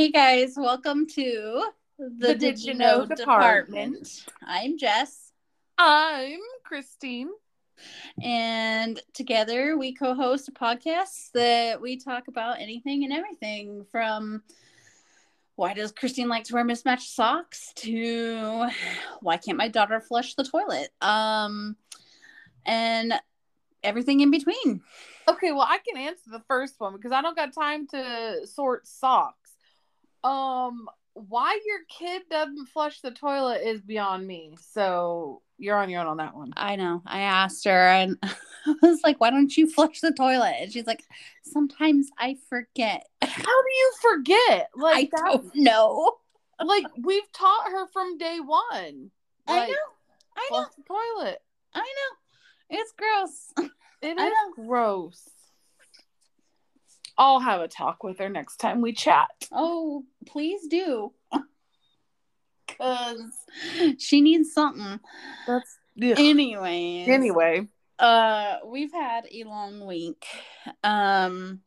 Hey guys, welcome to the, The Did, You Know, department. I'm Jess, I'm Christine. and together we co host a podcast that we talk about anything and everything from why does Christine like to wear mismatched socks to why can't my daughter flush the toilet? Um, and everything in between. Okay, well, I can answer the first one because I don't got time to sort socks. Um, why your kid doesn't flush the toilet is beyond me. So you're on your own on that one. I know. I asked her and I was like, why don't you flush the toilet? And she's like, sometimes I forget. How do you forget? I Like that, don't know. like we've taught her from day one. I know. I know. flush the toilet. I know. It's gross. It is gross. I'll have a talk with her next time we chat. Oh, please do. Cause she needs something. That's yeah. Anyways. anyway. Uh we've had a long week. Um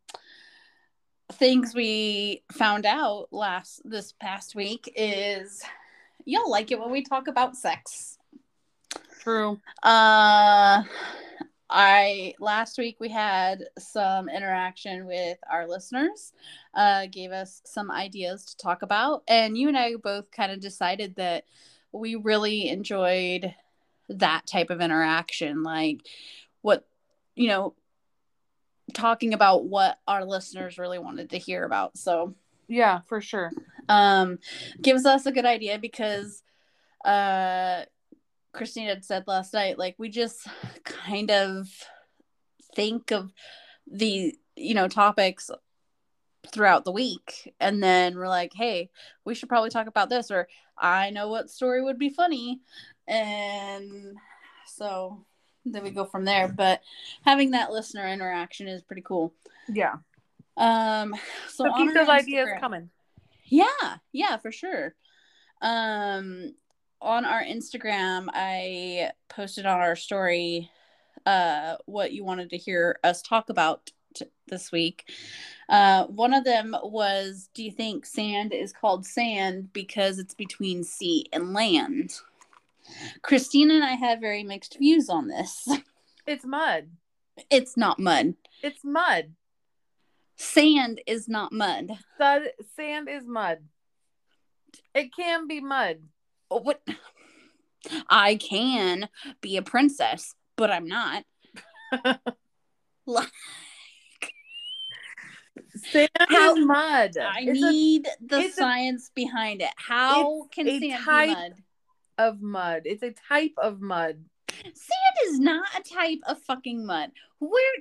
things we found out last this past week is you'll like it when we talk about sex. True. Uh I last week we had some interaction with our listeners, uh, gave us some ideas to talk about, and you and I both kind of decided that we really enjoyed that type of interaction, like what you know, talking about what our listeners really wanted to hear about. So Yeah, for sure. um gives us a good idea because uh christine had said last night like we just kind of think of the you know topics throughout the week and then we're like hey we should probably talk about this or i know what story would be funny and so then we go from there but having that listener interaction is pretty cool Yeah. um so, So, keep those ideas coming. yeah, yeah, for sure. Um on our Instagram, I posted on our story uh what you wanted to hear us talk about t- this week. Uh one of them was do you think sand is called sand because it's between sea and land? Christine and I have very mixed views on this. It's mud. It's not mud. It's mud. Sand is not mud. Sud, sand is mud. It can be mud. Oh, what I can be a princess, but I'm not. Like, Sand How- is mud. I it's a, need the it's a- science behind it. How can a sand type- be mud? of mud. It's a type of mud. Sand is not a type of fucking mud. Where?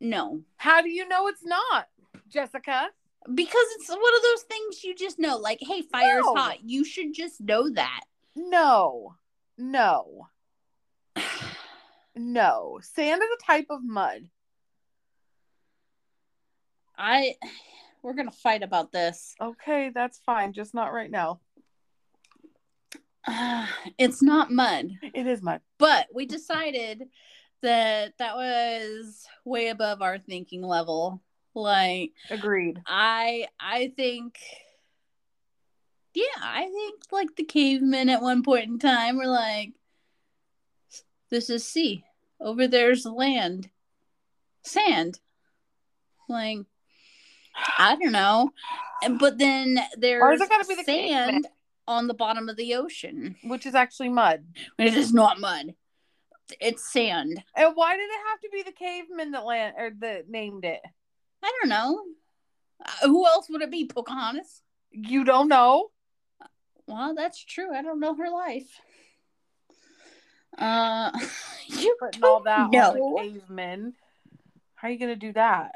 No, How do you know it's not, Jessica? Because it's one of those things you just know. Like, hey, fire's No. hot. You should just know that. No. No. No. Sand is a type of mud. I. We're gonna fight about this. Okay, that's fine. Just not right now. it's not mud. It is mud. but we decided that that was way above our thinking level like Agreed. i i think yeah i think like the cavemen at one point in time were like this is sea over there's land sand like i don't know and but then there's it gotta be the sand cavemen? on the bottom of the ocean Which is actually mud. it is not mud it's sand And why did it have to be the cavemen that land or that named it? I don't know. Uh, who else would it be? Pocahontas? You don't know. Well, that's true. I don't know her life. Uh, you Putting all that on know. the cavemen. How are you gonna do that?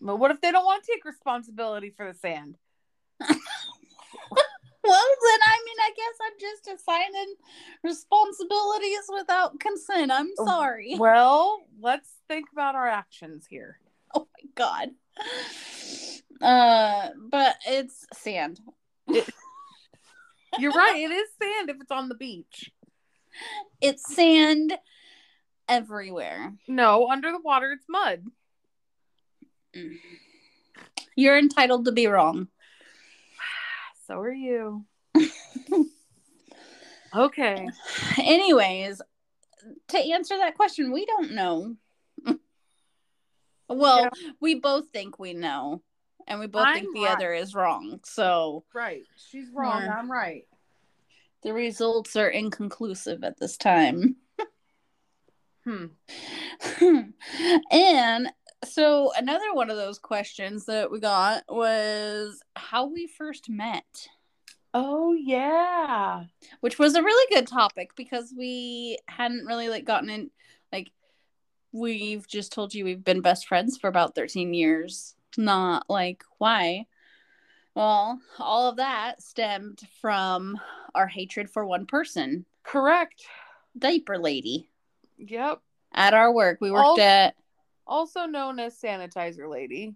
But what if they don't want to take responsibility for the sand? Well, then I mean, I guess I'm just assigning responsibilities without consent. I'm Oh, sorry. Well, let's think about our actions here. Oh my god. Uh, but it's sand. You're right. It is sand if it's on the beach. It's sand everywhere. No, under the water, it's mud. You're entitled to be wrong. So are you. okay. Anyways, to answer that question, we don't know. Well, Yeah. we both think we know, and we both I'm think the right. other is wrong. So Right. She's wrong. I'm right. the results are inconclusive at this time. Hmm. and so another one of those questions that we got was how we first met. Oh yeah. which was a really good topic because we hadn't really like gotten in we've just told you we've been best friends for about 13 years. Not like why? Well all of that stemmed from our hatred for one person. Correct. diaper lady. Yep. at our work we worked Also- at Also known as sanitizer lady.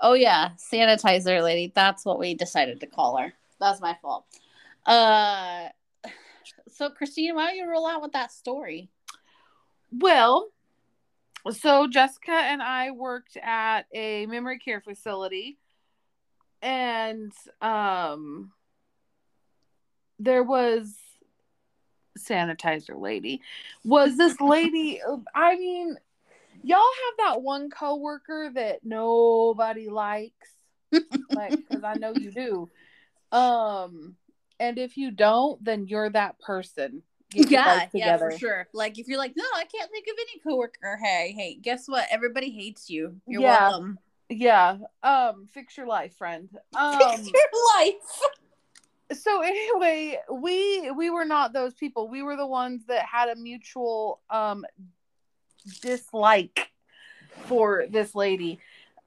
oh yeah sanitizer lady. That's what we decided to call her. That's my fault. Uh so christine why don't you roll out with that story? Well, so Jessica and I worked at a memory care facility and um there was sanitizer lady was this lady I mean y'all have that one coworker that nobody likes? Like cuz I know you do. Um and if you don't then you're that person yeah, yeah, for sure. Like if you're like, no, I can't think of any coworker. Hey, hey, guess what? Everybody hates you. You're Yeah. welcome. Yeah. Um, fix your life, friend. Um Fix your life. so anyway, we we were not those people. We were the ones that had a mutual um dislike for this lady.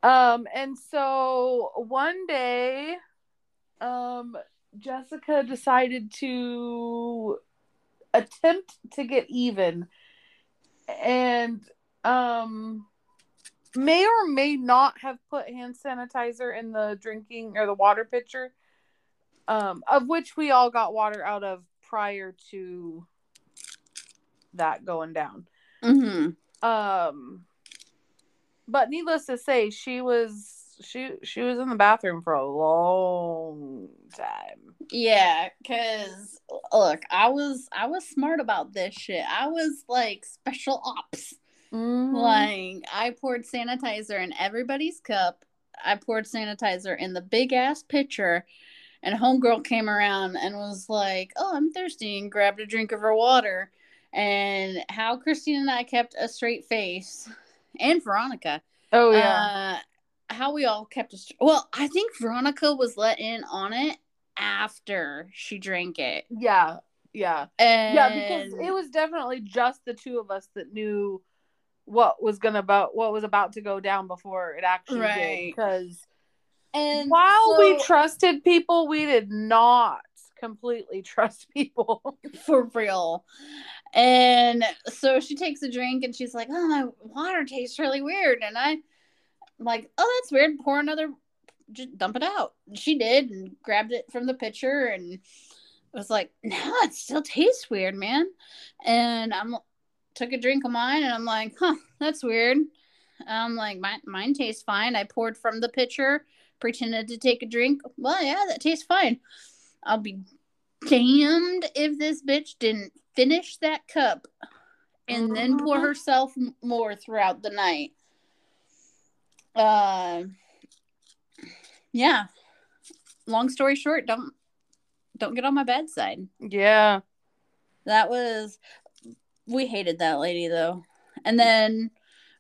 Um and so one day um Jessica decided to attempt to get even and um may or may not have put hand sanitizer in the drinking or the water pitcher um of which we all got water out of prior to that going down Mm-hmm. um but needless to say she was she she was in the bathroom for a long time Yeah, cause look, I was I was smart about this shit. I was like special ops. Mm-hmm. Like I poured sanitizer in everybody's cup. I poured sanitizer in the big ass pitcher. And homegirl came around and was like, "Oh, I'm thirsty," and grabbed a drink of her water. And how Christine and I kept a straight face, and Veronica, oh yeah uh, how we all kept a str- well. I think Veronica was let in on it after she drank it, yeah yeah and yeah because it was definitely just the two of us that knew what was gonna about what was about to go down before it actually did because and while we trusted people we did not completely trust people for real. And so she takes a drink and she's like, "Oh, my water tastes really weird." And I, am like, "Oh, that's weird. Pour another, just dump it out." And she did and grabbed it from the pitcher and was like, "No, it still tastes weird, man." And I'm took a drink of mine and I'm like, "Huh, that's weird." I'm like, "Mine, mine tastes fine." I poured from the pitcher, pretended to take a drink. Well, yeah, that tastes fine. I'll be damned if this bitch didn't finish that cup and then pour Mhm. herself more throughout the night. Uh, yeah. Long story short, don't don't get on my bad side. yeah That was we hated that lady though. And then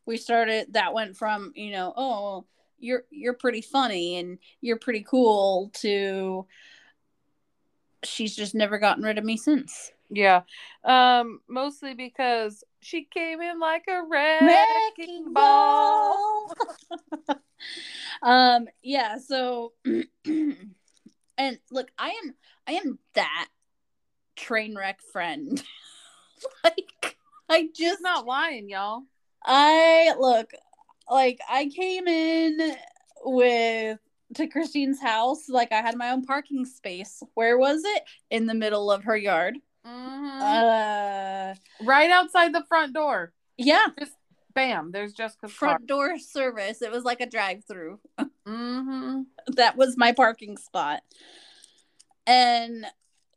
we started that went from, you know, oh, you're you're pretty funny and you're pretty cool to she's just never gotten rid of me since. Yeah um mostly because she came in like a wrecking ball um yeah, so and look, I am I am that train wreck friend. like I just just not lying y'all I look like I came in with to Christine's house like I had my own parking space. Where was it? In the middle of her yard. Mhm. Uh right outside the front door yeah, bam there's jessica's front door service. It was like a drive-through. mm-hmm. That was my parking spot. and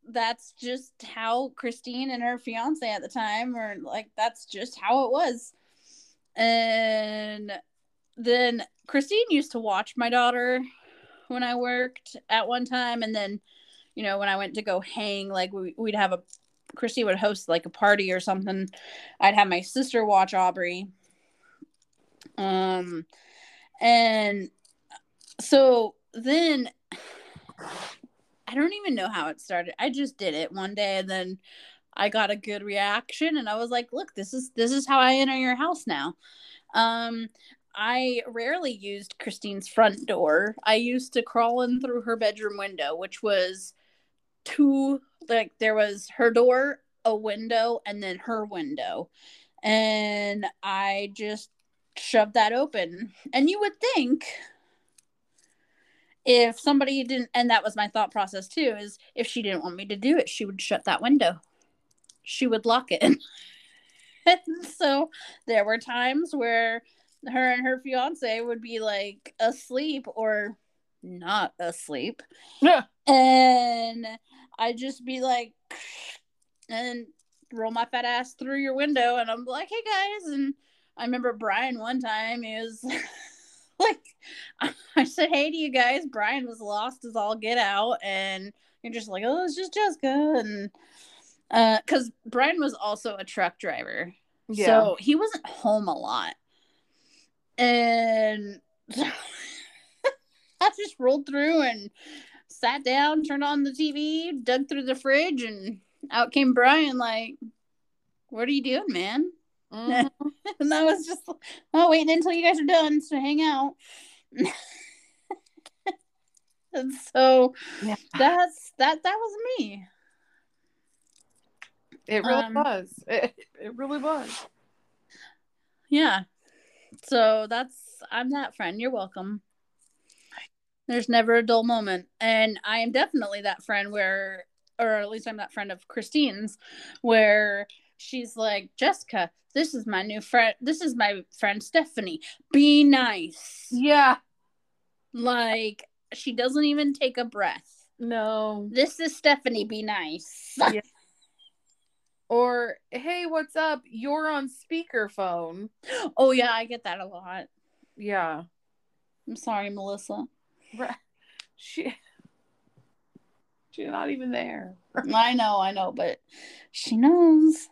that's just how Christine and her fiance at the time were like that's just how it was. And then Christine used to watch my daughter when I worked at one time and then you know when I went to go hang like we, we'd have a Christy would host like a party or something. I'd have my sister watch Aubrey. Um and so then I don't even know how it started. I just did it one day and then I got a good reaction and I was like, "Look, this is this is how I enter your house now." Um I rarely used Christine's front door. I used to crawl in through her bedroom window, which was two like there was her door, a window, and then her window. And I just shoved that open. And you would think if somebody didn't and that was my thought process too is if she didn't want me to do it she would shut that window she would lock it and so there were times where her and her fiance would be like asleep or not asleep Yeah. and i'd just be like and roll my fat ass through your window and i'm like hey guys and i remember brian one time he was like I said, hey to you guys. Brian was lost as all get out, and you're just like, oh, it's just Jessica, and uh, because Brian was also a truck driver, Yeah. so he wasn't home a lot, and I just rolled through and sat down, turned on the TV, dug through the fridge, and out came Brian. Like, what are you doing, man? Mhm. and I was just oh waiting until you guys are done to hang out. and so Yeah. that's that that was me. It really Um, was. It, it really was. Yeah. So that's I'm that friend. You're welcome. There's never a dull moment. And I am definitely that friend where or at least I'm that friend of Christine's where she's like, Jessica, this is my new friend this is my friend Stephanie. Be nice. Yeah. Like she doesn't even take a breath. No. This is Stephanie. Be nice. Yeah. Or hey, what's up? You're on speakerphone. oh yeah, I get that a lot. Yeah. I'm sorry, Melissa. Right. She. She's not even there. I know, I know, but she knows.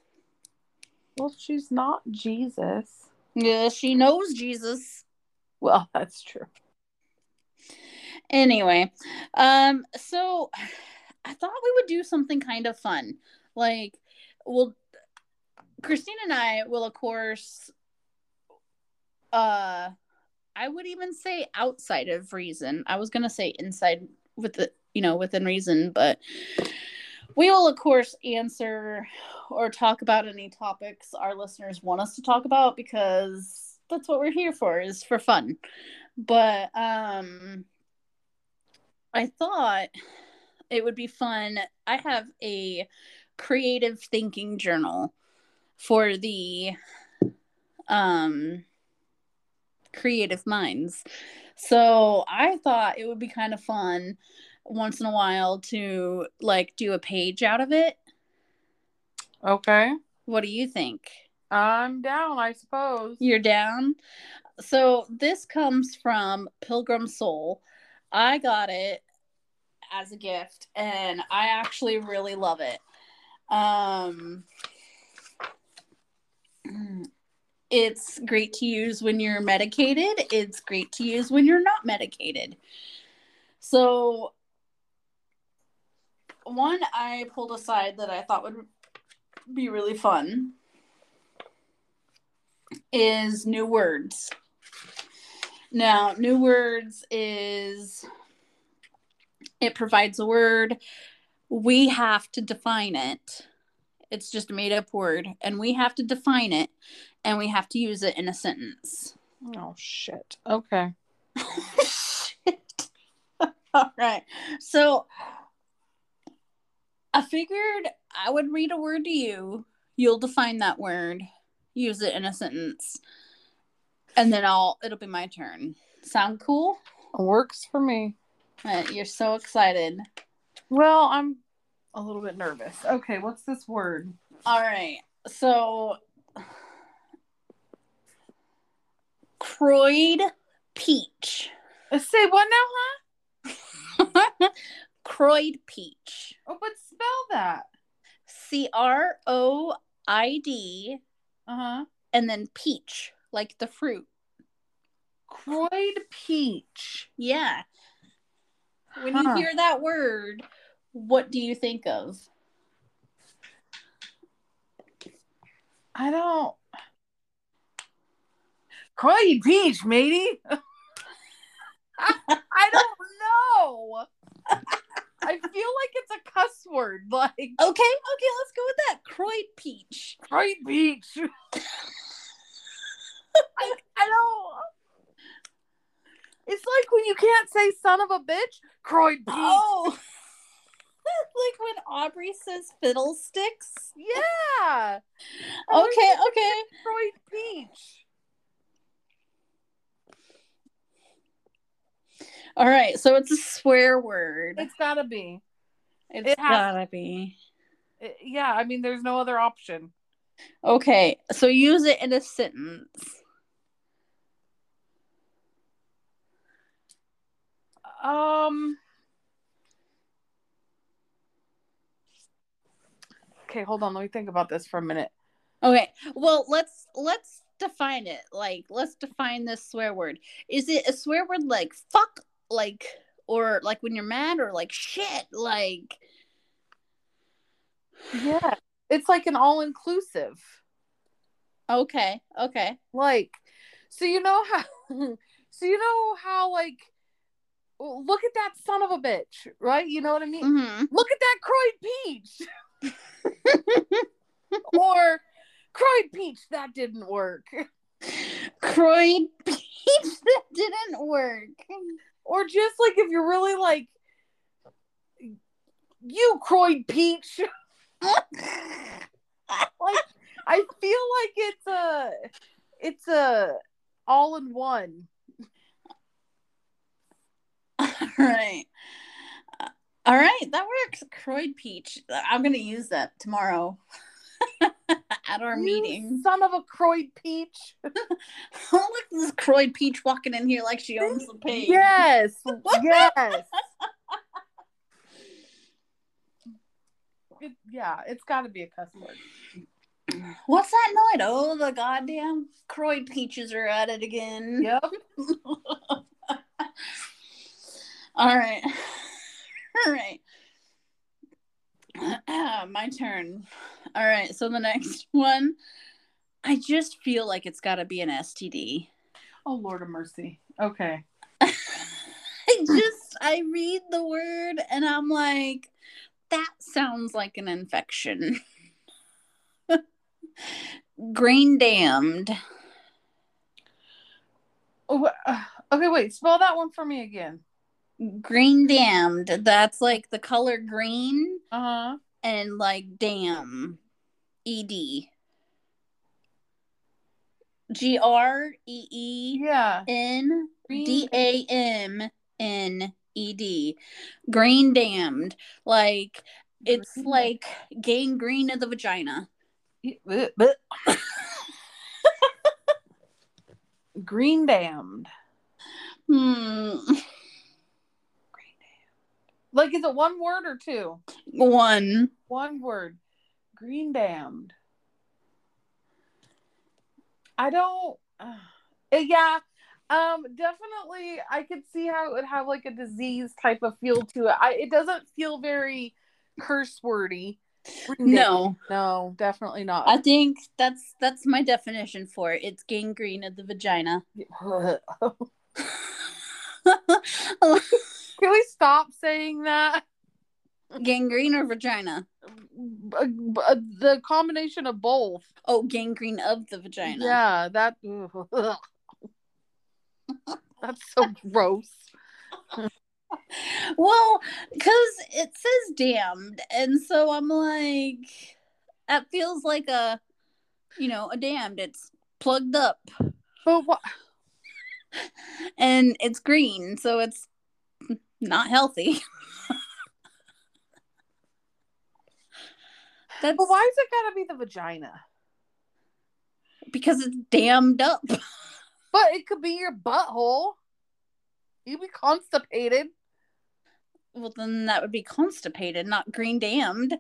Well, she's not Jesus. Yeah, she knows Jesus. Well, that's true. Anyway, um, so I thought we would do something kind of fun. Like, well, Christine and I will, of course, uh, I would even say outside of reason. I was gonna say inside with the, you know, within reason, but we will, of course, answer or talk about any topics our listeners want us to talk about because that's what we're here for is for fun. But um I thought it would be fun. I have a creative thinking journal for the um creative minds. So I thought it would be kind of fun once in a while to like do a page out of it. Okay. What do you think? I'm down, I suppose. You're down? So this comes from Pilgrim Soul. I got it as a gift and I actually really love it. Um it's great to use when you're medicated. It's great to use when you're not medicated. So one I pulled aside that I thought would be really fun is new words. Now, new words is it provides a word. We have to define it. It's just a made up word, and we have to define it and we have to use it in a sentence. Oh shit. Okay. Shit. All right. So I figured I would read a word to you. You'll define that word, use it in a sentence, and then I'll it'll be my turn. Sound cool? Works for me. You're so excited. Well, I'm a little bit nervous. Okay, what's this word? All right. So Croyd peach. Uh, Say what now, huh? Croyd peach. Oh, but spell that. C R O I D Uh huh. and then peach, like the fruit. Croyd peach. Yeah. When Huh. you hear that word, what do you think of? I don't. Croyd peach, matey. I don't know. I feel like it's a cuss word, like Okay, okay, let's go with that. Croyd peach. Croyd peach. I, I don't. It's like when you can't say son of a bitch, Croyd peach. Oh. like when Aubrey says fiddlesticks. Yeah. Okay, okay. Croyd peach. All right, so it's a swear word. It's gotta be. It's it has- gotta be. It- yeah, I mean, there's no other option. Okay, so use it in a sentence. Um. Okay, hold on. Let me think about this for a minute. Okay, well let's let's define it. Like let's define this swear word. Is it a swear word like fuck, like or like when you're mad, or like shit, like Yeah, it's like an all inclusive. okay, okay. Like, so you know how, so you know how like, look at that son of a bitch, right? You know what I mean? hmm Look at that Croyd peach, or Croyd peach that didn't work, Croyd peach that didn't work. Or just like if you're really like, you Croyd peach. like I feel like it's a it's a all in one. All right. Uh, All right, that works. Croyd peach. I'm gonna use that tomorrow at our You meeting. son of a Croyd peach. Look at this Croyd peach walking in here like she owns the pig. Yes, yes. It, yeah, it's got to be a cuss word. What's that noise? Oh, the goddamn Croyd peaches are at it again. Yep. All right. All right. My turn. All right. So the next one, I just feel like it's got to be an STD. Oh Lord of mercy. Okay. I just, I read the word and I'm like, that sounds like an infection. Green damned. Oh, uh, okay, wait. Spell that one for me again. Green damned. That's like the color green. Uh huh. and like damn ed g r e e Yeah. n Green- d a m n e d green damned like it's Green- like gangrene of the vagina. Green damned. hmm Like, is it one word or two? one One word. Green damned. I don't. Uh, yeah. Um. Definitely, I could see how it would have like a disease type of feel to it. I. It doesn't feel very curse wordy. No No, definitely not. i think that's that's my definition for it it's gangrene of the vagina Can we stop saying that? gangrene or vagina B- b- uh, the combination of both. oh gangrene of the vagina Yeah, that. That's so gross. Well, because it says damned, and so I'm like, that feels like a, you know, a damned. It's plugged up But what? and it's green, so it's not healthy. That's But why is it gotta be the vagina? because it's dammed up. But it could be your butthole. You'd be constipated. Well, then that would be constipated, not green damned.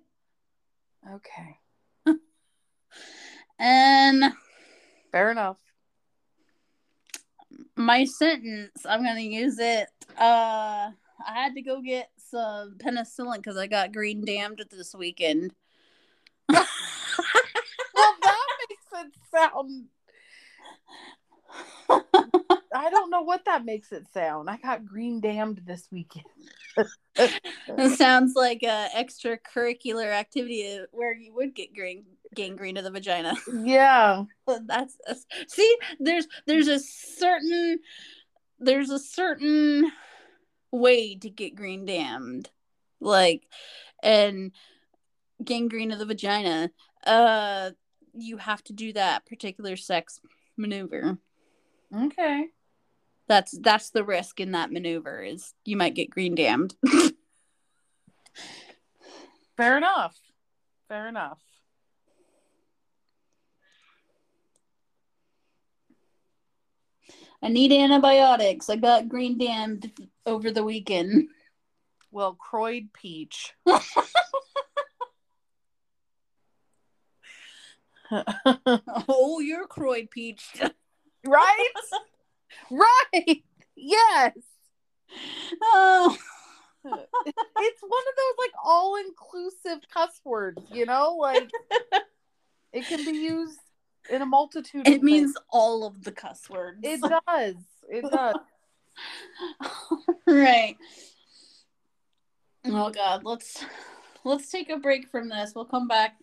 Okay. And Fair enough. my sentence, I'm gonna use it. Uh, I had to go get some penicillin because I got green damned this weekend. Well, that makes it sound. I don't know what that makes it sound. I got green damned this weekend. It sounds like a extracurricular activity where you would get green gangrene of the vagina. Yeah. That's, that's see, there's there's a certain there's a certain way to get green damned, like and gangrene of the vagina. Uh, you have to do that particular sex maneuver. Okay. That's that's the risk in that maneuver is you might get green damned. Fair enough. Fair enough. I need antibiotics. I got green damned over the weekend. Well, Croyd Peach. Oh, you're Croy Peach. right? right. Yes. Oh, It's one of those like all inclusive cuss words, you know? Like it can be used in a multitude of it means all of the cuss words. it does. It does. right. Oh God, let's let's take a break from this. We'll come back.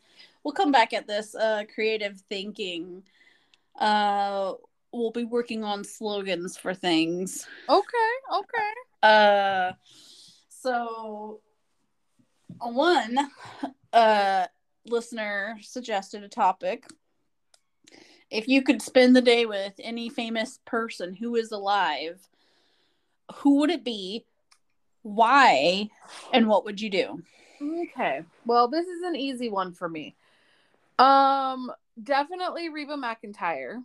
We'll come back at this uh, creative thinking. Uh, we'll be working on slogans for things. Okay, okay. Uh, so one uh listener suggested a topic. If you could spend the day with any famous person who is alive, who would it be? Why? And what would you do? Okay. Well, this is an easy one for me. Um, definitely Reba McEntire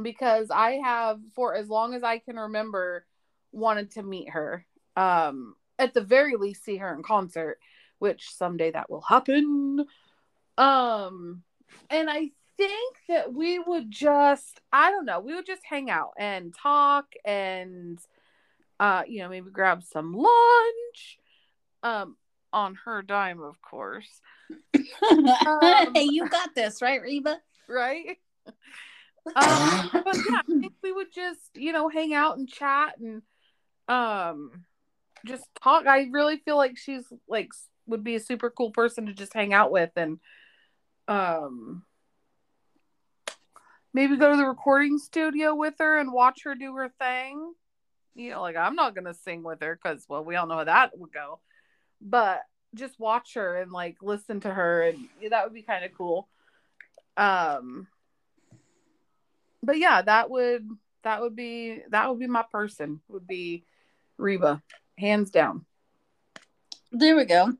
because I have for as long as I can remember wanted to meet her. Um, at the very least see her in concert, which someday that will happen. Um, and I think that we would just I don't know, we would just hang out and talk and uh, you know, maybe grab some lunch. Um, on her dime, of course. Um, hey, you got this, right, Reba? right? Um, but yeah, I think we would just, you know, hang out and chat and um just talk. I really feel like she's like would be a super cool person to just hang out with and um maybe go to the recording studio with her and watch her do her thing. You know, like I'm not gonna sing with her because well, we all know how that would go. But just watch her and like listen to her and yeah, that would be kind of cool. Um but yeah, that would that would be that would be my person. Would be Reba, hands down. There we go.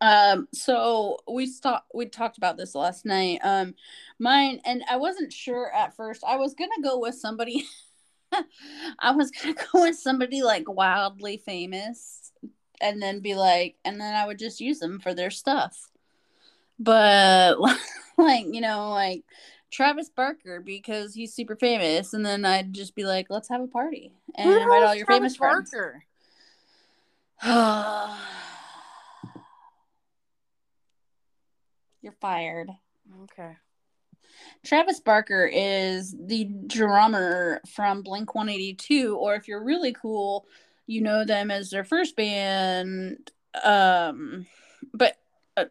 Um, so we stopped. We talked about this last night. Um, mine and I wasn't sure at first. I was gonna go with somebody. I was gonna go with somebody like wildly famous, and then be like, and then I would just use them for their stuff. But like you know, like Travis Barker because he's super famous, and then I'd just be like, let's have a party and Who invite all your Travis famous friends. Barker? You're fired. Okay. Travis Barker is the drummer from Blink 182, or if you're really cool, you know them as their first band. Um, but uh,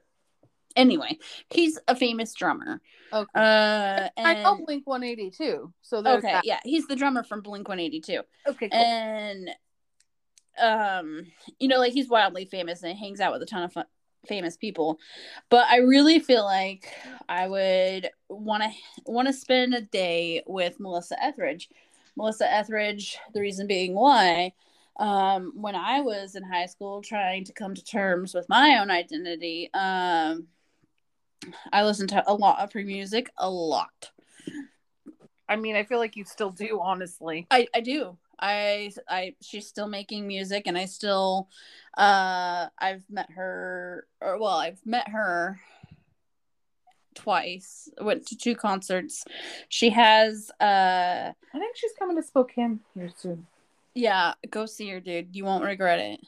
anyway, he's a famous drummer. Okay. Uh, I know and Blink 182. So okay, that. yeah, he's the drummer from Blink 182. Okay, cool. and um you know like he's wildly famous and hangs out with a ton of fun, famous people but i really feel like i would want to want to spend a day with melissa etheridge melissa etheridge the reason being why um when i was in high school trying to come to terms with my own identity um I listened to a lot of her music, a lot. I mean, I feel like you still do, honestly. I, I do. I I she's still making music and I still uh I've met her or well, I've met her twice. Went to two concerts. She has uh I think she's coming to Spokane here soon. Yeah, go see her, dude. You won't regret it.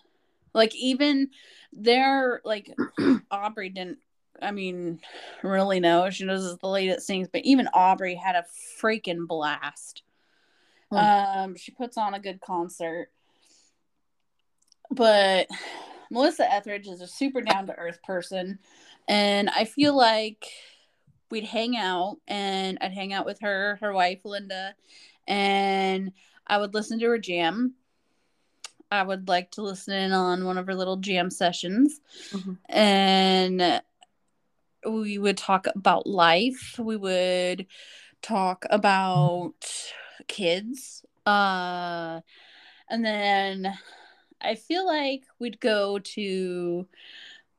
Like even there like Aubrey didn't I mean, really know. She knows it's the lady that sings, but even Aubrey had a freaking blast. Hmm. Um, she puts on a good concert. But Melissa Etheridge is a super down to earth person. And I feel like we'd hang out and I'd hang out with her, her wife, Linda, and I would listen to her jam. I would like to listen in on one of her little jam sessions. Mhm. And we would talk about life. We would talk about kids. Uh and then I feel like we'd go to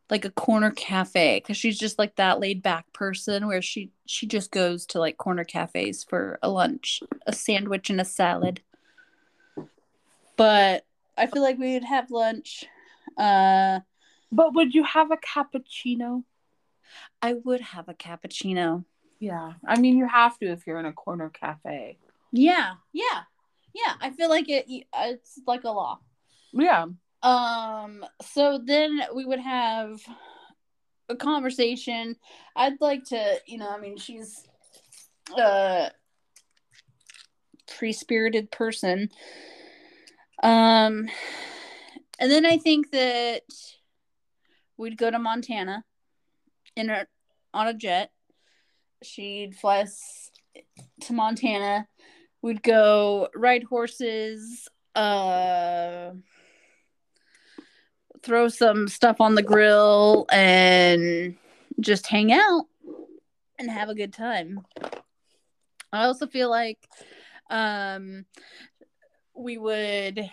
like a corner cafe because she's just like that laid back person where she she just goes to like corner cafes for a lunch, a sandwich and a salad. But I feel like we would have lunch. Uh But would you have a cappuccino? I would have a cappuccino. Yeah. I mean, you have to if you're in a corner cafe. Yeah, yeah, yeah. I feel like it. It's like a law. Yeah. Um. So then we would have a conversation. I'd like to, you know, I mean, she's a free spirited person. Um, and then I think that we'd go to Montana in a on a jet. She'd fly us to Montana. We'd go ride horses, uh throw some stuff on the grill and just hang out and have a good time. I also feel like um we would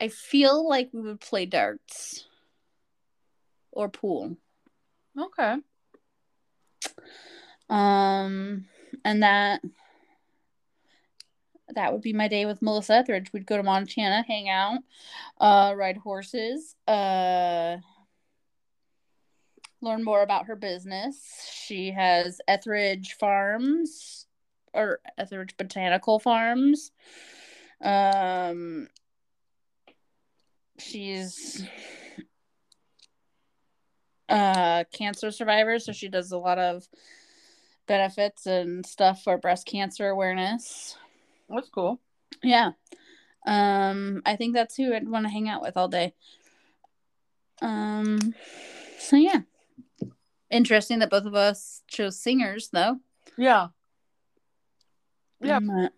I feel like we would play darts or pool. Okay. Um, and that that would be my day with Melissa Etheridge. We'd go to Montana, hang out, uh, ride horses, uh, learn more about her business. She has Etheridge Farms or Etheridge Botanical Farms. Um, she's uh cancer survivor, so she does a lot of benefits and stuff for breast cancer awareness. That's cool. Yeah. Um, I think that's who I'd want to hang out with all day. Um, so yeah. Interesting that both of us chose singers though. Yeah. Yeah. Um,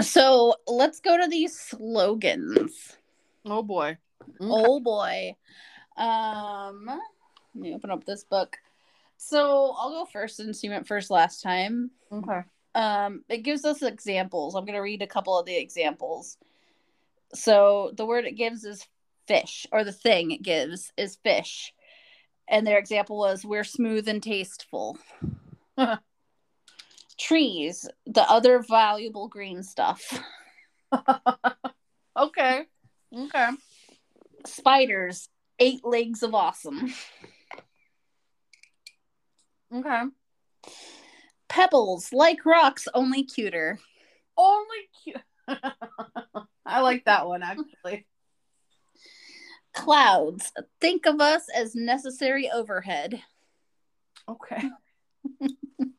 so let's go to these slogans. Oh boy. Oh boy. Um let me open up this book. So I'll go first since you went first last time. Okay. um it gives us examples i'm going to read a couple of the examples so the word it gives is fish or the thing it gives is fish and their example was we're smooth and tasteful trees the other valuable green stuff okay. Okay. spiders eight legs of awesome Okay. pebbles like rocks only cuter Only cute. I like that one actually. clouds think of us as necessary overhead Okay.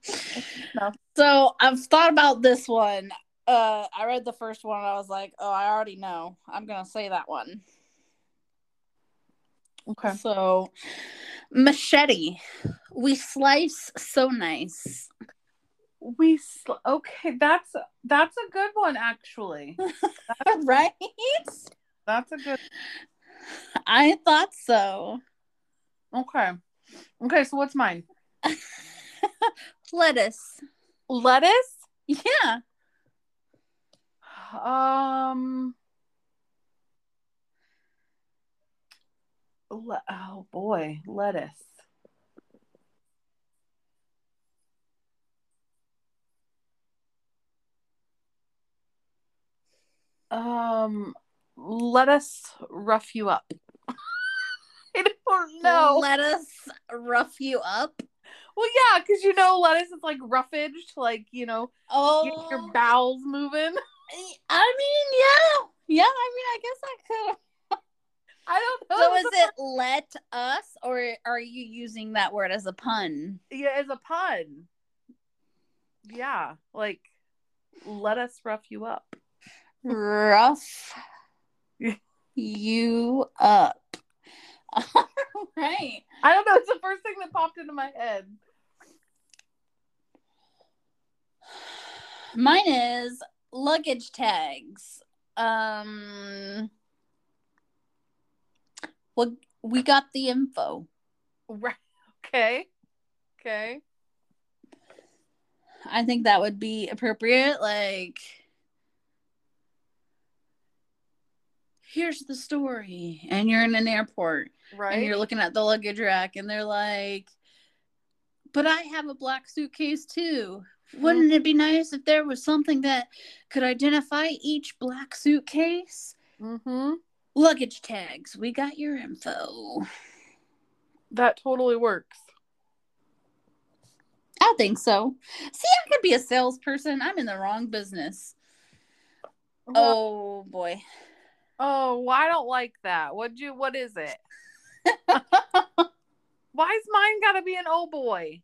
So I've thought about this one. Uh, I read the first one. And I was like, oh, I already know. I'm gonna say that one. Okay. So, machete. We slice so nice. We sl- okay. That's that's a good one actually. right? That's a good. I thought so. Okay. Okay. So what's mine? Lettuce. Lettuce. Yeah. Um. Le- oh boy, lettuce. Um, let us rough you up. I don't know. Let us rough you up. Well, yeah, because you know, lettuce is like roughaged, like you know, Oh, your bowels moving. I mean, yeah, yeah. I mean, I guess I could. I don't know. So is it let us, or are you using that word as a pun? Yeah, as a pun. Yeah, like let us rough you up. Rough you up. Right. I don't know. It's the first thing that popped into my head. Mine is luggage tags. Um, well, we got the info. Right. Okay. Okay. I think that would be appropriate. Like, here's the story, and you're in an airport, Right. and you're looking at the luggage rack, and they're like, "But I have a black suitcase too. Wouldn't it be nice if there was something that could identify each black suitcase?" mm-hmm. Luggage tags. We got your info. That totally works. I think so. See, I could be a salesperson. I'm in the wrong business. Oh boy. Oh, I don't like that. What'd you? What is it? Why's mine got to be an oh boy?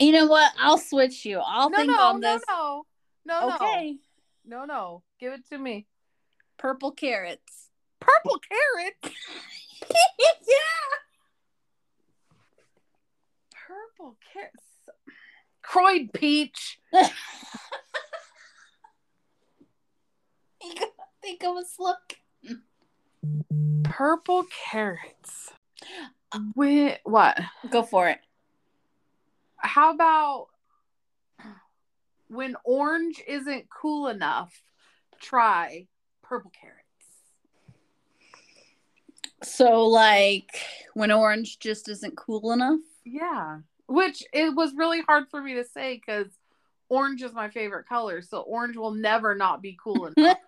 You know what? I'll switch you. I'll no, think no, on no, this. no, no, no, okay. no, no. Give it to me. Purple carrots. Purple carrot. yeah. Purple carrots. Croyd peach. Think of a look. Purple carrots. Uh, when, what? Go for it. How about when orange isn't cool enough? Try purple carrots. So, like, when orange just isn't cool enough. Yeah. Which it was really hard for me to say because orange is my favorite color. So orange will never not be cool enough.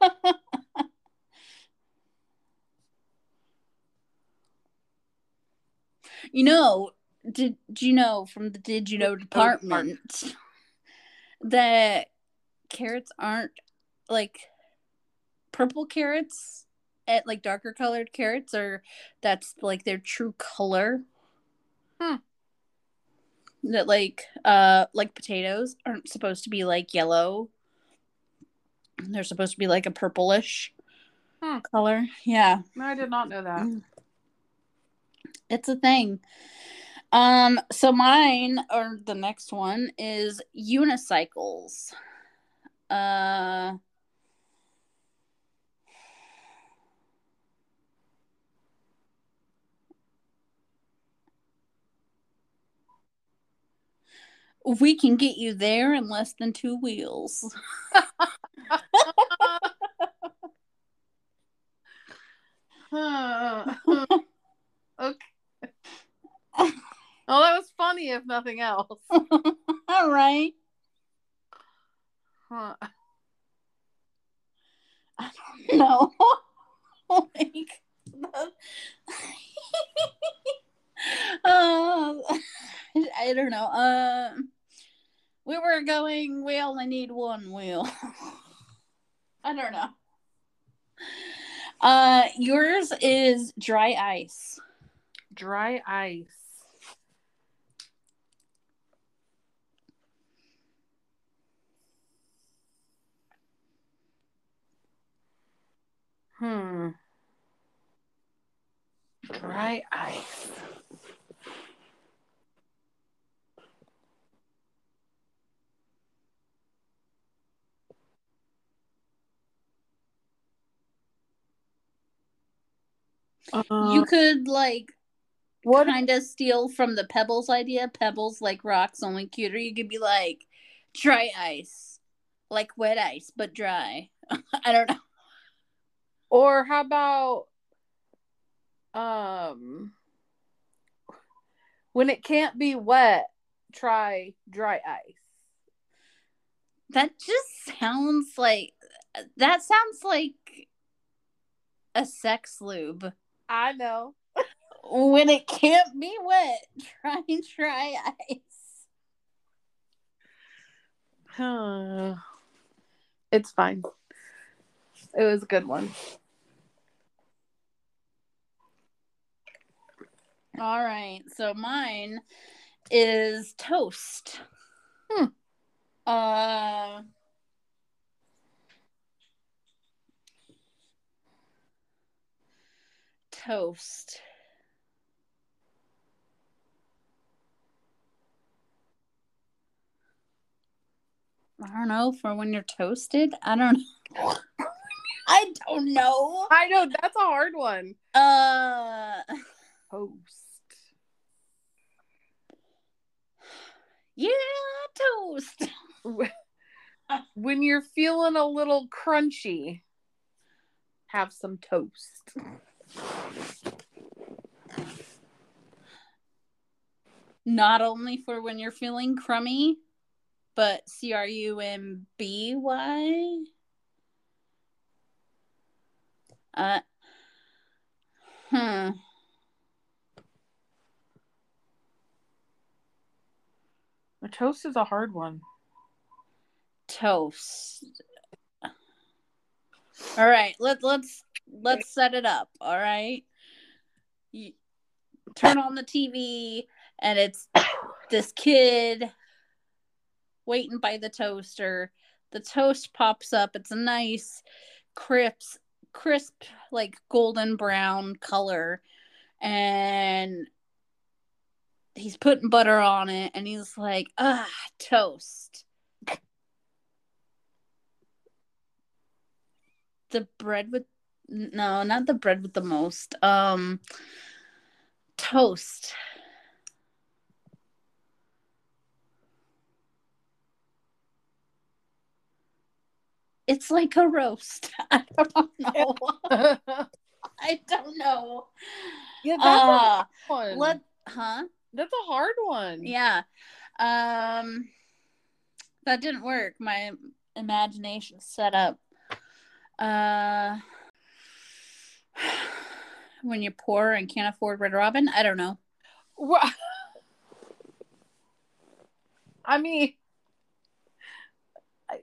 You know, did, you know from the Did You Know Know department that carrots aren't like purple carrots at like darker colored carrots or that's like their true color Hmm. that like uh like potatoes aren't supposed to be like yellow they're supposed to be like a purplish Hmm. color yeah no, I did not know that. It's a thing. Um so mine or the next one is unicycles. Uh we can get you there in less than two wheels. Okay. Well, that was funny if nothing else. all right Huh. I don't know. like, um, I don't know. Um, we were going. We only need one wheel. I don't know. Uh, yours is dry ice. Dry ice. Hmm. Dry ice. you could like Uh, what? kind of steal from the pebbles idea. Pebbles like rocks, only cuter. You could be like dry ice, like wet ice but dry. I don't know. Or how about Um, when it can't be wet, try dry ice. That just sounds like that sounds like a sex lube. I know. When it can't be wet, try and try ice. it's fine. It was a good one. All right. So mine is toast. Hmm. Uh toast. I don't know for when you're toasted. I don't know. I don't know. I know that's a hard one. Uh Toast. yeah, toast. When you're feeling a little crunchy, have some toast. Not only for when you're feeling crummy, but C R U M B Y. Uh, hmm. The toast is a hard one. Toast. All right, let let's let's set it up. All right, you turn on the TV, and it's this kid waiting by the toaster. The toast pops up. It's a nice, crisp, crisp, like golden brown color, and he's putting butter on it, and he's like, "Ah, toast." The bread with no, not the bread with the most. Um, toast. It's like a roast. I don't know. I don't know. yeah, that's Uh, a hard one. let huh? That's a hard one. Yeah. Um that didn't work. My imagination set up. Uh when you're poor and can't afford Red Robin, I don't know. Wha- I mean,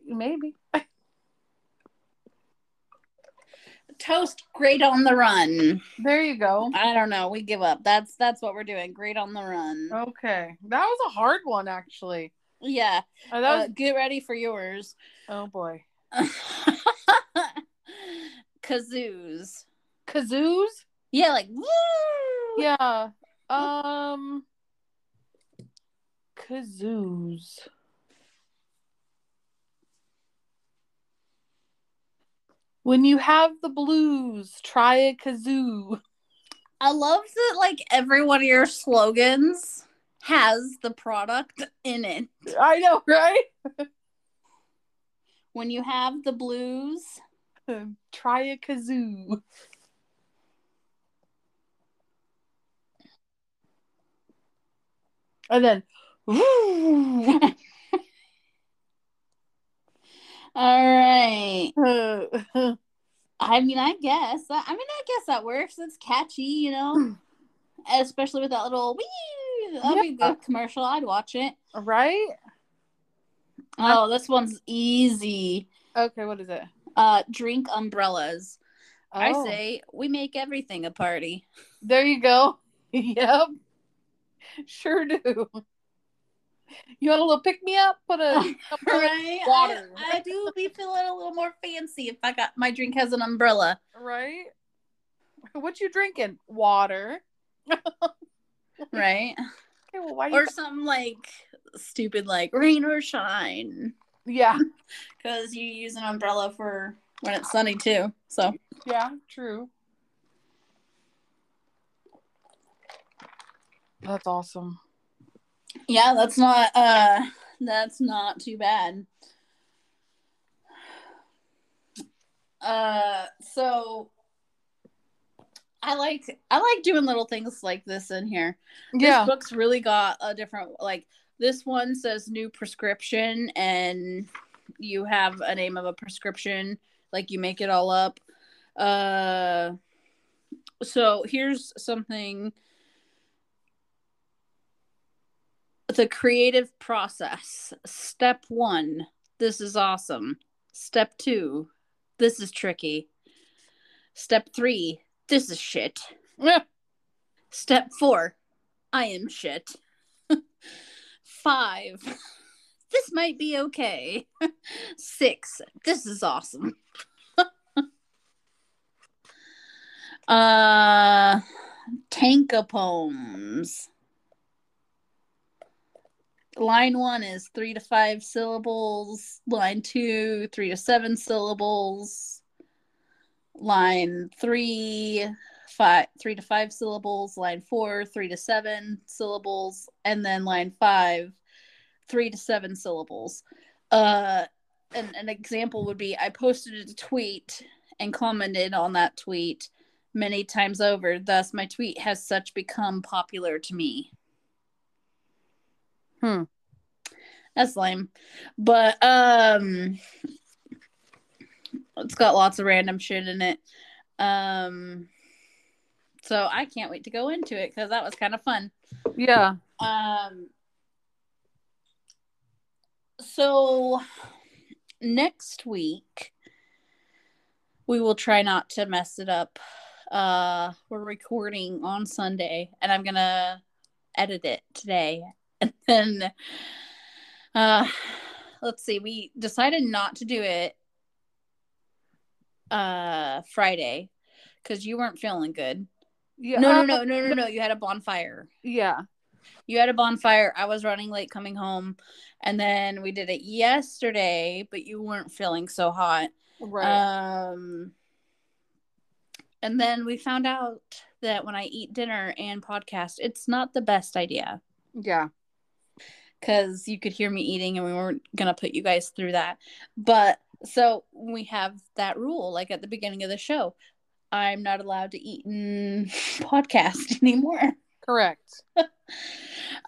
maybe. Toast great on the run. There you go. I don't know. We give up. That's that's what we're doing. Great on the run. Okay, that was a hard one, actually. Yeah. Oh, that Uh, get ready for yours. oh boy, Kazoos. kazoos. Yeah, like woo. Yeah. Um. Kazoos. When you have the blues, try a kazoo. I love that like every one of your slogans has the product in it. I know, right? When you have the blues, try a kazoo. And then, woo. all right. I mean, I guess. I I mean, I guess that works. It's catchy, you know, especially with that little wee. That'd be a good commercial. I'd watch it. right? Oh, this one's easy. Okay, what is it? Uh, drink umbrellas. I Oh, say we make everything a party. There you go. yep. Sure do. You want a little pick me up? Put a, Right? water. I, I do be feeling a little more fancy if I got my drink has an umbrella. right? What you drinking? Water. Right? Okay, well, why or something like stupid like rain or shine. yeah, Because you use an umbrella for when it's sunny too. So yeah, true. That's awesome. Yeah, that's not uh that's not too bad. Uh so I like I like doing little things like this in here. Yeah. This book's really got a different like this one says new prescription and you have a name of a prescription like you make it all up. Uh so here's something the creative process. Step 1. This is awesome. Step 2. This is tricky. Step 3. This is shit. Step four, I am shit. Five, this might be okay. Six, this is awesome. uh, Tanka poems. Line one is three to five syllables. Line two, three to seven syllables. Line three, five three to five syllables line four three to seven syllables and then line five three to seven syllables uh an, an example would be i posted a tweet and commented on that tweet many times over thus my tweet has such become popular to me Hmm. that's lame but um it's got lots of random shit in it um so I can't wait to go into it because that was kind of fun. Yeah. Um, so next week we will try not to mess it up. Uh, we're recording on Sunday, and I'm gonna edit it today, and then uh, let's see. We decided not to do it uh Friday because you weren't feeling good. Yeah. No, no, uh, no, no, no, no. You had a bonfire. Yeah. You had a bonfire. I was running late coming home. And then we did it yesterday, but you weren't feeling so hot. Right. Um and then we found out that when I eat dinner and podcast, it's not the best idea yeah. Because you could hear me eating and we weren't gonna put you guys through that. But so we have that rule, like at the beginning of the show. I'm not allowed to eat in podcast anymore. Correct.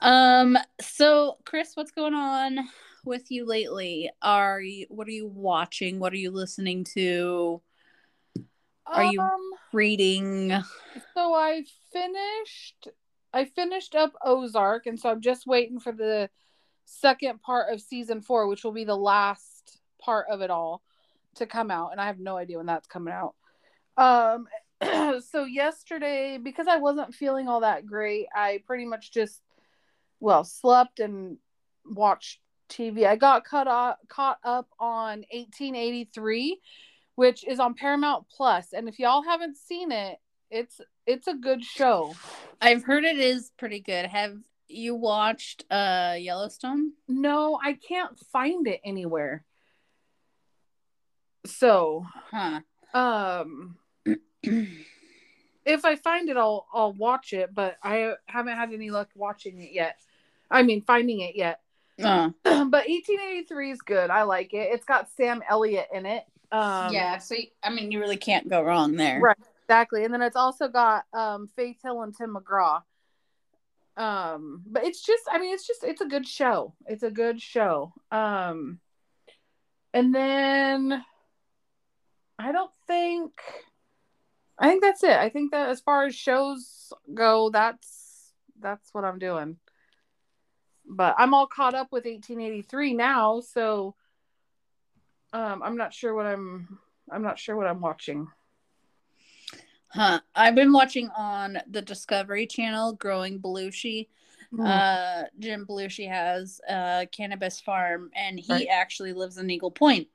Um. So, Chris, what's going on with you lately? Are you? What are you watching? What are you listening to? Are you- Um, Reading? so I finished I finished up Ozark and so I'm just waiting for the second part of season 4 which will be the last part of it all to come out and I have no idea when that's coming out. Um so yesterday because I wasn't feeling all that great, I pretty much just well, slept and watched TV. I got caught up caught up on 1883 which is on Paramount Plus and if y'all haven't seen it, it's it's a good show. I've heard it is pretty good. Have you watched uh Yellowstone? No, I can't find it anywhere. So, Huh. um if I find it I'll I'll watch it, but I haven't had any luck watching it yet. I mean finding it yet. Uh, but 1883 is good. I like it. It's got Sam Elliott in it. Um yeah. So I mean, you really can't go wrong there. Right. Exactly. And then it's also got um Faith Hill and Tim McGraw. Um, but it's just I mean, it's just it's a good show. It's a good show. Um and then I don't think I think that's it. I think that as far as shows go, that's that's what I'm doing. But I'm all caught up with 1883 now, so um I'm not sure what I'm I'm not sure what I'm watching. Huh. I've been watching on the Discovery Channel, Growing Belushi. Hmm. Uh, Jim Belushi has a cannabis farm, and he Right. actually lives in Eagle Point.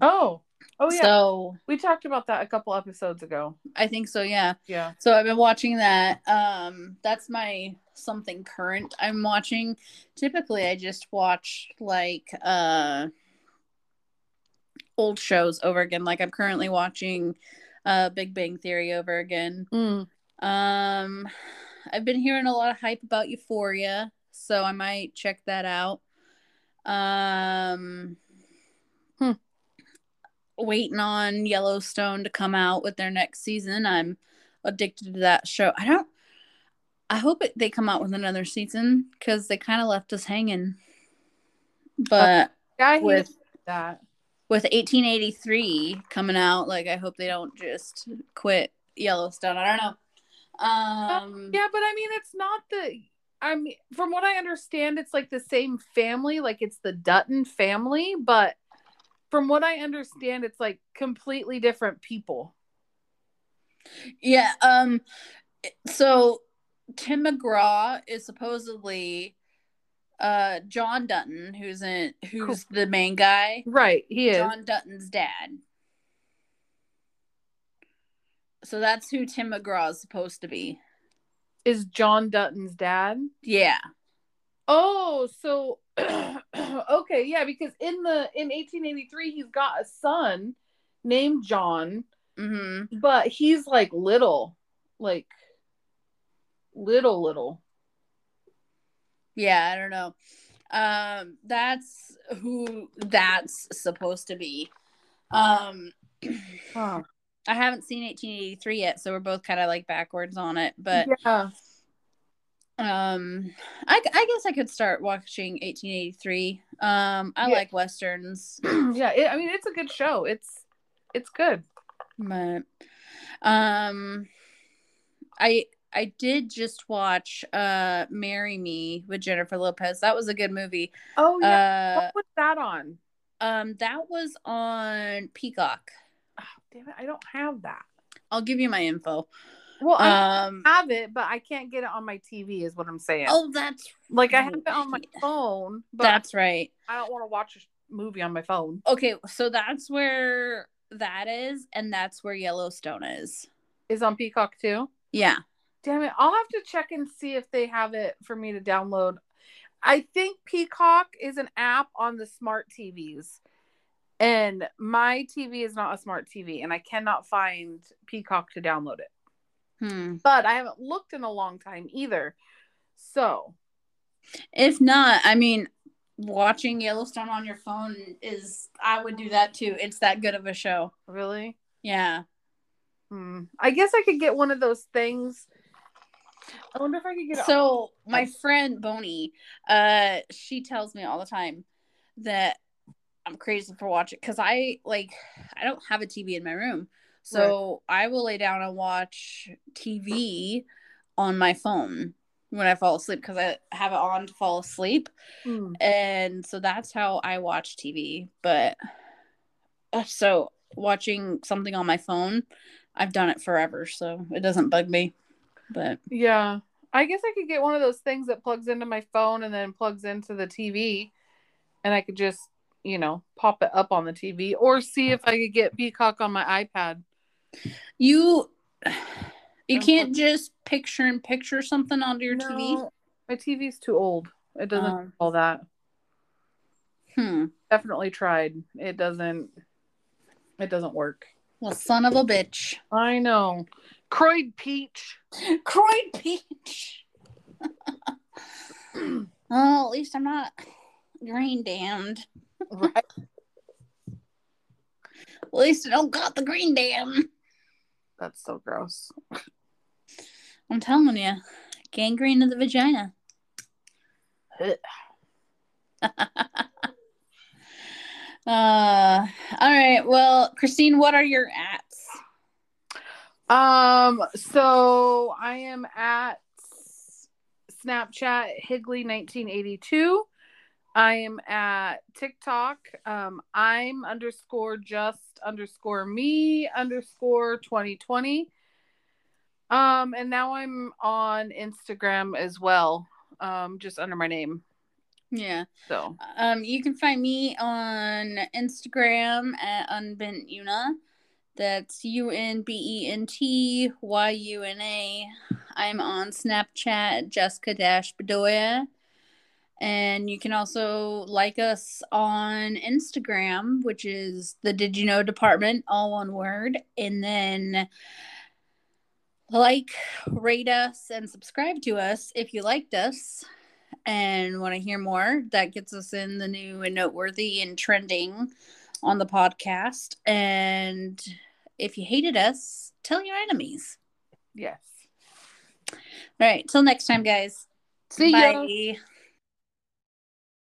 Oh, oh yeah. So we talked about that a couple episodes ago. I think so. Yeah. Yeah. So I've been watching that. Um, that's my something current I'm watching. Typically, I just watch like uh old shows over again. Like I'm currently watching uh Big Bang Theory over again. Mm. Um, I've been hearing a lot of hype about Euphoria, so I might check that out. Um, Hmm. waiting on Yellowstone to come out with their next season. I'm addicted to that show. I don't. I hope it, they come out with another season because they kind of left us hanging. But I with- with that. With 1883 coming out, like I hope they don't just quit Yellowstone. I don't know. Um, Yeah, but I mean, it's not the. I mean, from what I understand, it's like the same family, like it's the Dutton family, but from what I understand, it's like completely different people. Yeah. Um. So Tim McGraw is supposedly uh John Dutton, who's in who's the main guy. Right, he is. John Dutton's dad. So that's who Tim McGraw is supposed to be. Is John Dutton's dad? Yeah. Oh, so okay, yeah, because in the in 1883 he's got a son named John, Mm-hmm. but he's like little, like little little. Yeah, I don't know. Um, that's who that's supposed to be. Um, Huh. I haven't seen 1883 yet, so we're both kind of like backwards on it. But yeah, um, I, I guess I could start watching 1883. Um, I Yeah. like westerns, yeah. It, I mean, it's a good show. It's it's good. but um, I I did just watch uh "Marry Me" with Jennifer Lopez. That was a good movie. Oh yeah. Uh, what was that on? um, that was on Peacock. Oh, damn it, I don't have that. I'll give you my info. Well, I Um, have it, but I can't get it on my TV. Is what I'm saying. oh, that's like I have it on my phone, but that's right. I don't want to watch a movie on my phone. Okay, so that's where that is, and that's where Yellowstone is. Is on Peacock too. Yeah. Damn it! I'll have to check and see if they have it for me to download. I think Peacock is an app on the smart TVs, and my TV is not a smart TV, and I cannot find Peacock to download it. Hmm. But I haven't looked in a long time either. So If not, I mean, watching Yellowstone on your phone is. I would do that too. It's that good of a show. really, Yeah. hmm. I guess I could get one of those things. I wonder if I could get. So my friend Bonnie, uh, she tells me all the time that I'm crazy for watching because I like I don't have a TV in my room, so I will lay down and watch TV on my phone when I fall asleep because I have it on to fall asleep, Hmm. and so that's how I watch TV. But uh, so watching something on my phone, I've done it forever, so it doesn't bug me. But Yeah. I guess I could get one of those things that plugs into my phone and then plugs into the TV and I could just, you know, pop it up on the TV or see if I could get Peacock on my iPad. You you can't just picture and picture something onto your TV. No, My TV's too old. It doesn't Um, do all that. Hmm. Definitely tried. It doesn't it doesn't work. Well, son of a bitch. I know. Croyd Peach. Croyd Peach. well, at least I'm not green damned. Right. At least I don't got the green dam. That's so gross. I'm telling you, gangrene of the vagina. Uh, all right. Well, Christine, what are your ats? Um, so I am at Snapchat Higley 1982. I am at TikTok. Um, I'm underscore just underscore me underscore 2020. Um, and now I'm on Instagram as well. Um, just under my name. Yeah. So Um, you can find me on Instagram at unbent una. That's U N B E N T Y U N A. I'm on Snapchat Jessica Dash Bedoya. And you can also like us on Instagram, which is the Did You Know Department, all one word. And then like, rate us, and subscribe to us if you liked us and want to hear more. That gets us in the new and noteworthy and trending on the podcast. And if you hated us, tell your enemies. Yes. All right. Till next time, guys. See ya. Bye.